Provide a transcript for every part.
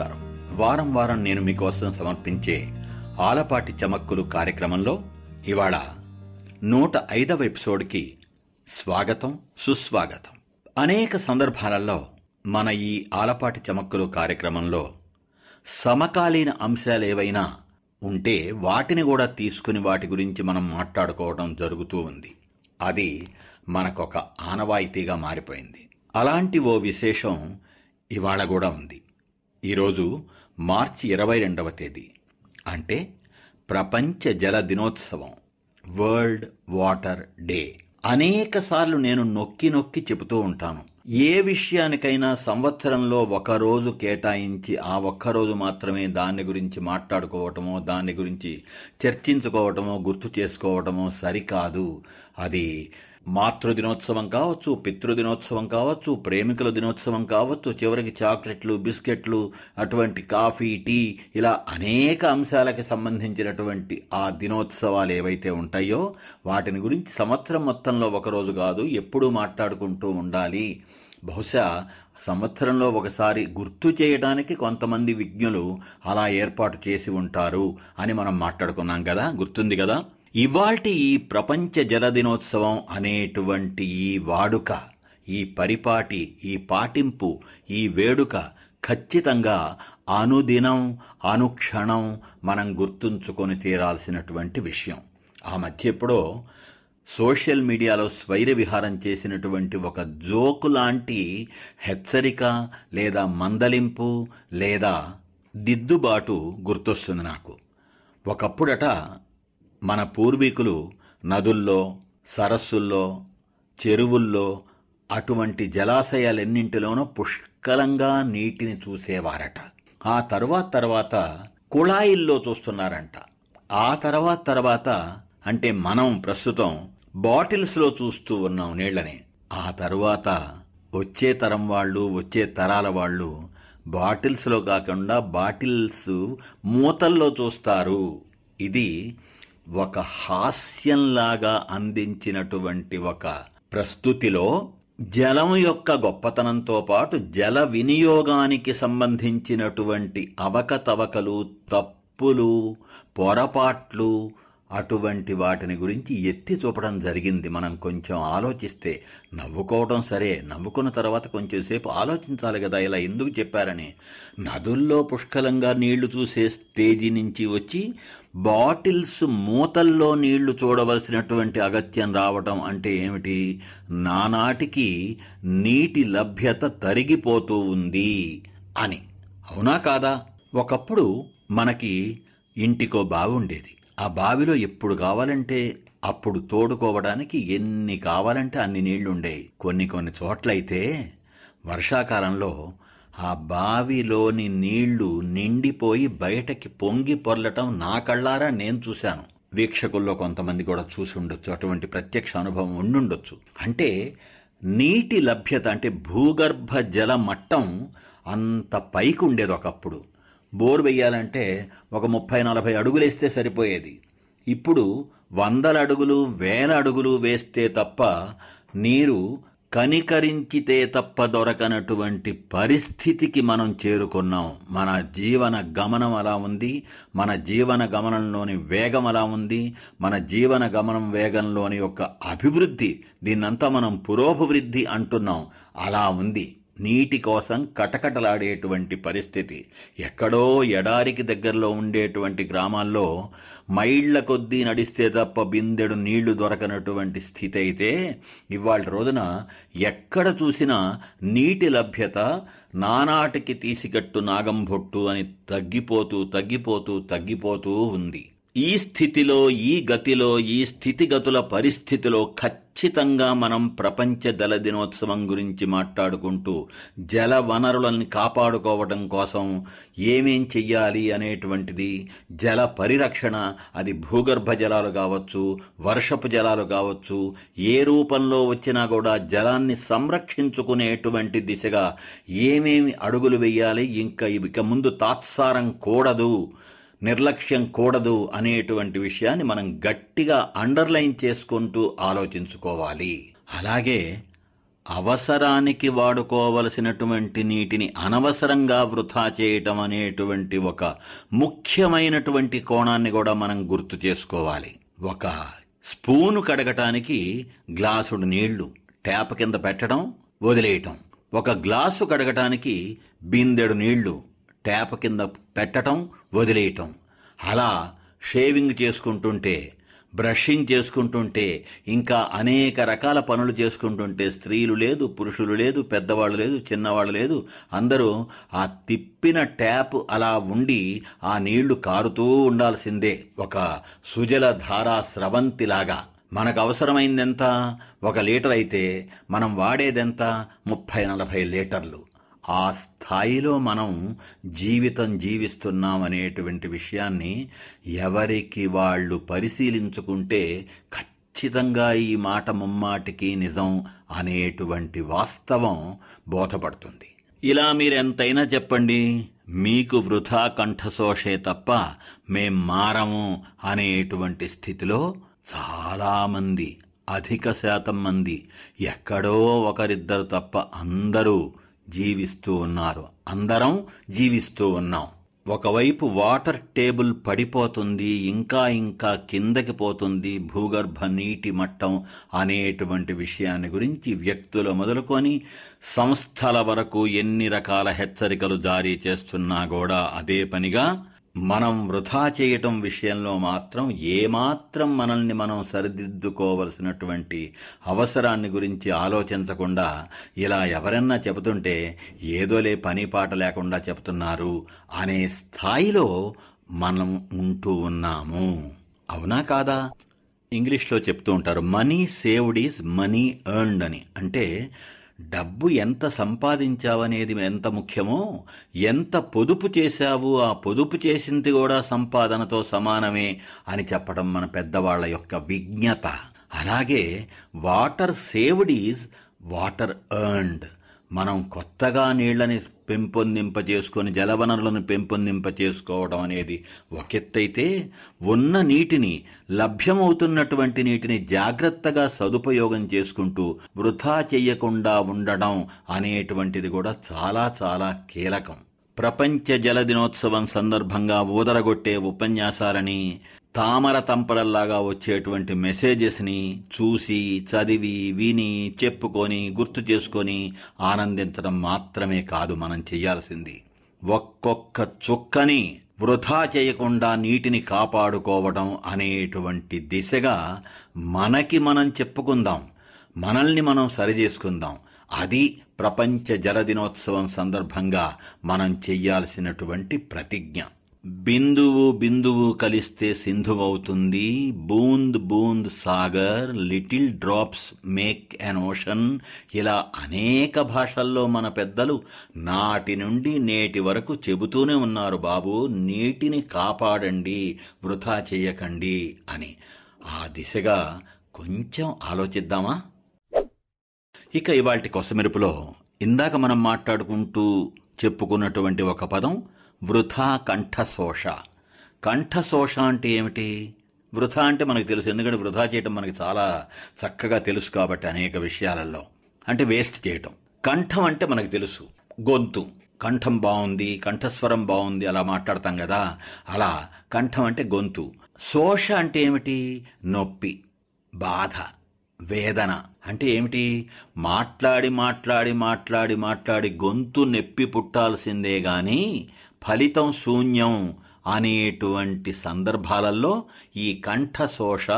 నమస్కారం వారం వారం నేను మీకోసం సమర్పించే ఆలపాటి చమక్కులు కార్యక్రమంలో ఇవాళ నూట ఐదవ ఎపిసోడ్కి స్వాగతం సుస్వాగతం. అనేక సందర్భాలలో మన ఈ ఆలపాటి చమక్కులు కార్యక్రమంలో సమకాలీన అంశాలు ఏవైనా ఉంటే వాటిని కూడా తీసుకుని వాటి గురించి మనం మాట్లాడుకోవడం జరుగుతూ ఉంది. అది మనకొక ఆనవాయితీగా మారిపోయింది. అలాంటి ఓ విశేషం ఇవాళ కూడా ఉంది. ఈరోజు మార్చి ఇరవై రెండవ తేదీ. అంటే ప్రపంచ జల దినోత్సవం వరల్డ్ వాటర్ డే. అనేక సార్లు నేను నొక్కి నొక్కి చెబుతూ ఉంటాను. ఏ విషయానికైనా సంవత్సరంలో ఒక రోజు కేటాయించి ఆ ఒక్క రోజు మాత్రమే దాని గురించి మాట్లాడుకోవటమో దాని గురించి చర్చించుకోవటమో గుర్తు చేసుకోవటమో సరికాదు. అది మాతృ దినోత్సవం కావచ్చు పితృదినోత్సవం కావచ్చు ప్రేమికుల దినోత్సవం కావచ్చు చివరికి చాక్లెట్లు బిస్కెట్లు అటువంటి కాఫీ టీ ఇలా అనేక అంశాలకి సంబంధించినటువంటి ఆ దినోత్సవాలు ఏవైతే ఉంటాయో వాటిని గురించి సంవత్సరం మొత్తంలో ఒకరోజు కాదు ఎప్పుడూ మాట్లాడుకుంటూ ఉండాలి. బహుశా సంవత్సరంలో ఒకసారి గుర్తు చేయడానికి కొంతమంది విజ్ఞులు అలా ఏర్పాటు చేసి ఉంటారు అని మనం మాట్లాడుకున్నాం కదా గుర్తుంది కదా? ఇవాల్టి ఈ ప్రపంచ జల దినోత్సవం అనేటువంటి ఈ వాడుక ఈ పరిపాటి ఈ పాటింపు ఈ వేడుక ఖచ్చితంగా అనుదినం అనుక్షణం మనం గుర్తుంచుకొని తీరాల్సినటువంటి విషయం. ఆ మధ్య ఎప్పుడో సోషల్ మీడియాలో స్వైర విహారం చేసినటువంటి ఒక జోకు లాంటి హెచ్చరిక లేదా మందలింపు లేదా దిద్దుబాటు గుర్తొస్తుంది నాకు. ఒకప్పుడట మన పూర్వీకులు నదుల్లో సరస్సుల్లో చెరువుల్లో అటువంటి జలాశయాలెన్నింటిలోనూ పుష్కలంగా నీటిని చూసేవారట. ఆ తర్వాత తర్వాత కుళాయిల్లో చూస్తున్నారంట. ఆ తర్వాత తర్వాత అంటే మనం ప్రస్తుతం బాటిల్స్లో చూస్తూ ఉన్నాం నీళ్ళని. ఆ తరువాత వచ్చే తరం వాళ్ళు వచ్చే తరాల వాళ్ళు బాటిల్స్లో కాకుండా బాటిల్స్ మూతల్లో చూస్తారు. ఇది ఒక హాస్యంలాగా అందించినటువంటి ఒక ప్రస్తుతిలో జలం యొక్క గొప్పతనంతో పాటు జల వినియోగానికి సంబంధించినటువంటి అవకతవకలు తప్పులు పొరపాట్లు అటువంటి వాటిని గురించి ఎత్తి చూపడం జరిగింది. మనం కొంచెం ఆలోచిస్తే నవ్వుకోవడం సరే నవ్వుకున్న తర్వాత కొంచెం సేపు ఆలోచించాలి కదా ఇలా ఎందుకు చెప్పారని. నదుల్లో పుష్కలంగా నీళ్ళు చూసే స్టేజీ నుంచి వచ్చి బాటిల్స్ మూతల్లో నీళ్ళు చూడవలసినటువంటి అగత్యం రావటం అంటే ఏమిటి? నానాటికి నీటి లభ్యత తరిగిపోతూ ఉంది అని. అవునా కాదా? ఒకప్పుడు మనకి ఇంటికో బావి ఉండేది ఆ బావిలో ఎప్పుడు కావాలంటే అప్పుడు తోడుకోవడానికి ఎన్ని కావాలంటే అన్ని నీళ్ళుండేవి కొన్ని కొన్ని చోట్లయితే వర్షాకాలంలో ఆ బావిలోని నీళ్ళు నిండిపోయి బయటకి పొంగి పొర్లటం నా కళ్ళారా నేను చూశాను. వీక్షకుల్లో కొంతమంది కూడా చూసి ఉండొచ్చు అటువంటి ప్రత్యక్ష అనుభవం ఉండుండొచ్చు. అంటే నీటి లభ్యత అంటే భూగర్భ జల మట్టం అంత పైకి ఉండేది ఒకప్పుడు. బోర్ వెయ్యాలంటే ఒక ముప్పై నలభై అడుగులేస్తే సరిపోయేది. ఇప్పుడు వందల అడుగులు వేల అడుగులు వేస్తే తప్ప నీరు కనికరించితే తప్ప దొరకనటువంటి పరిస్థితికి మనం చేరుకున్నాం. మన జీవన గమనం అలా ఉంది. మన జీవన గమనంలోని వేగం అలా ఉంది. మన జీవన గమనం వేగంలోని యొక్క అభివృద్ధి దీన్నంతా మనం పురోభివృద్ధి అంటున్నాం. అలా ఉంది. నీటి కోసం కటకటలాడేటువంటి పరిస్థితి. ఎక్కడో ఎడారికి దగ్గరలో ఉండేటువంటి గ్రామాల్లో మైళ్ళ కొద్దీ నడిస్తే తప్ప బిందెడు నీళ్ళు దొరకనటువంటి స్థితి అయితే ఇవాళ రోజున ఎక్కడ చూసినా నీటి లభ్యత నానాటికి తీసికట్టు నాగంబొట్టు అని తగ్గిపోతూ తగ్గిపోతూ తగ్గిపోతూ ఉంది. ఈ స్థితిలో ఈ గతిలో ఈ స్థితిగతుల పరిస్థితిలో ఖచ్చితంగా మనం ప్రపంచ జల దినోత్సవం గురించి మాట్లాడుకుంటూ జల వనరులను కాపాడుకోవడం కోసం ఏమేం చెయ్యాలి అనేటువంటిది జల పరిరక్షణ అది భూగర్భ జలాలు కావచ్చు వర్షపు జలాలు కావచ్చు ఏ రూపంలో వచ్చినా కూడా జలాన్ని సంరక్షించుకునేటువంటి దిశగా ఏమేమి అడుగులు వేయాలి ఇంకా ఇక ముందు తాత్సారం కూడదు. నిర్లక్ష్యం కూడదు అనేటువంటి విషయాన్ని మనం గట్టిగా అండర్లైన్ చేసుకుంటూ ఆలోచించుకోవాలి. అలాగే అవసరానికి వాడుకోవలసినటువంటి నీటిని అనవసరంగా వృధా చేయటం అనేటువంటి ఒక ముఖ్యమైనటువంటి కోణాన్ని కూడా మనం గుర్తు చేసుకోవాలి. ఒక స్పూను కడగటానికి గ్లాసుడు నీళ్ళు ట్యాప్ కింద పెట్టడం వదిలేయటం. ఒక గ్లాసు కడగటానికి బిందెడు నీళ్ళు ట్యాప్ కింద పెట్టటం వదిలేయటం. అలా షేవింగ్ చేసుకుంటుంటే బ్రషింగ్ చేసుకుంటుంటే ఇంకా అనేక రకాల పనులు చేసుకుంటుంటే స్త్రీలు లేదు పురుషులు లేదు పెద్దవాళ్ళు లేదు చిన్నవాళ్ళు లేదు అందరూ ఆ తిప్పిన ట్యాప్ అలా ఉండి ఆ నీళ్ళు కారుతూ ఉండాల్సిందే. ఒక సుజల ధారా స్రవంతిలాగా. మనకు అవసరమైందెంత ఒక లీటర్ అయితే మనం వాడేదెంత? ముప్పై నలభై లీటర్లు. ఆ స్థాయిలో మనం జీవితం జీవిస్తున్నాం అనేటువంటి విషయాన్ని ఎవరికి వాళ్ళు పరిశీలించుకుంటే ఖచ్చితంగా ఈ మాట ముమ్మాటికి నిజం అనేటువంటి వాస్తవం బోధపడుతుంది. ఇలా మీరెంతైనా చెప్పండి మీకు వృధా కంఠశోషే తప్ప మేం మారము అనేటువంటి స్థితిలో చాలామంది అధిక శాతం మంది ఎక్కడో ఒకరిద్దరు తప్ప అందరూ జీవిస్తూ ఉన్నారు. అందరం జీవిస్తూ ఉన్నాం. ఒకవైపు వాటర్ టేబుల్ పడిపోతుంది ఇంకా ఇంకా కిందకి పోతుంది భూగర్భ నీటి మట్టం అనేటువంటి విషయాన్ని గురించి వ్యక్తులు మొదలుకొని సంస్థల వరకు ఎన్ని రకాల హెచ్చరికలు జారీ చేస్తున్నా కూడా అదే పనిగా మనం వృధా చేయటం విషయంలో మాత్రం ఏమాత్రం మనల్ని మనం సరిదిద్దుకోవలసినటువంటి అవసరాన్ని గురించి ఆలోచించకుండా ఇలా ఎవరన్నా చెబుతుంటే ఏదోలే పని పాట లేకుండా చెబుతున్నారు అనే స్థాయిలో మనం ఉంటూ ఉన్నాము. అవునా కాదా? ఇంగ్లీష్లో చెప్తూ ఉంటారు money saved is money earned అని. అంటే డబ్బు ఎంత సంపాదించావనేది ఎంత ముఖ్యమో ఎంత పొదుపు చేశావు ఆ పొదుపు చేసింది కూడా సంపాదనతో సమానమే అని చెప్పడం మన పెద్దవాళ్ళ యొక్క విజ్ఞత. అలాగే water saved is water earned. మనం కొత్తగా నీళ్ళని పెంపొందింప చేసుకొని జలవనరులను పెంపొందింప చేసుకోవడం అనేది ఒకెత్తైతే ఉన్న నీటిని లభ్యమవుతున్నటువంటి నీటిని జాగ్రత్తగా సదుపయోగం చేసుకుంటూ వృధా చెయ్యకుండా ఉండడం అనేటువంటిది కూడా చాలా చాలా కీలకం. ప్రపంచ జల దినోత్సవం సందర్భంగా ఊదరగొట్టే ఉపన్యాసాలని తామర తంపరల్లాగా వచ్చేటువంటి మెసేజెస్ని చూసి చదివి విని చెప్పుకొని గుర్తు చేసుకొని ఆనందించడం మాత్రమే కాదు మనం చేయాల్సింది. ఒక్కొక్క చుక్కని వృధా చేయకుండా నీటిని కాపాడుకోవడం అనేటువంటి దిశగా మనకి మనం చెప్పుకుందాం. మనల్ని మనం సరిచేసుకుందాం అది ప్రపంచ జల దినోత్సవం సందర్భంగా మనం చెయ్యాల్సినటువంటి ప్రతిజ్ఞ. బిందువు బిందువు కలిస్తే సింధువవుతుంది. బూంద్ బూంద్ Sagar little drops make an ocean. ఇలా అనేక భాషల్లో మన పెద్దలు నాటి నుండి నేటి వరకు చెబుతూనే ఉన్నారు బాబు నీటిని కాపాడండి వృధా చేయకండి అని. ఆ దిశగా కొంచెం ఆలోచిద్దామా? ఇక ఇవాటి కొసమెరుపులో ఇందాక మనం మాట్లాడుకుంటూ చెప్పుకున్నటువంటి ఒక పదం వృథా కంఠశోష. కంఠశోష అంటే ఏమిటి? వృథా అంటే మనకు తెలుసు ఎందుకంటే వృధా చేయటం మనకి చాలా చక్కగా తెలుసు కాబట్టి అనేక విషయాలలో. అంటే వేస్ట్ చేయటం. కంఠం అంటే మనకు తెలుసు గొంతు. కంఠం బాగుంది కంఠస్వరం బాగుంది అలా మాట్లాడతాం కదా. అలా కంఠం అంటే గొంతు. శోష అంటే ఏమిటి? నొప్పి బాధ వేదన. అంటే ఏమిటి? మాట్లాడి మాట్లాడి మాట్లాడి మాట్లాడి గొంతు నొప్పి పుట్టాల్సిందే గాని ఫలితం శూన్యం అనేటువంటి సందర్భాలలో ఈ కంఠశోష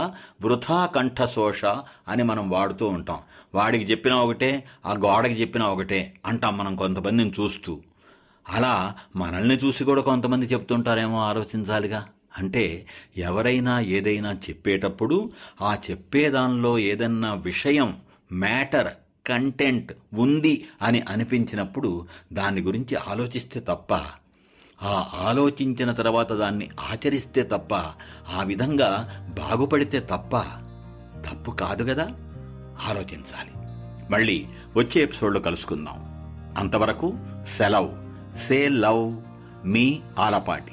వృథా కంఠశోష అని మనం వాడుతూ ఉంటాం. వాడికి చెప్పినా ఒకటే ఆ గోడకి చెప్పినా ఒకటే అంటాం మనం కొంతమందిని చూస్తూ. అలా మనల్ని చూసి కూడా కొంతమంది చెప్తుంటారేమో ఆలోచించాలిగా? అంటే ఎవరైనా ఏదైనా చెప్పేటప్పుడు ఆ చెప్పేదానిలో ఏదన్నా విషయం మ్యాటర్ కంటెంట్ ఉంది అని అనిపించినప్పుడు దాని గురించి ఆలోచిస్తే తప్ప ఆ ఆలోచించిన తర్వాత దాన్ని ఆచరిస్తే తప్ప ఆ విధంగా బాగుపడితే తప్ప తప్పు కాదు కదా? ఆలోచించాలి. మళ్ళీ వచ్చే ఎపిసోడ్లో కలుసుకుందాం. అంతవరకు సెలవ్. సే లవ్ మీ ఆలపాటి.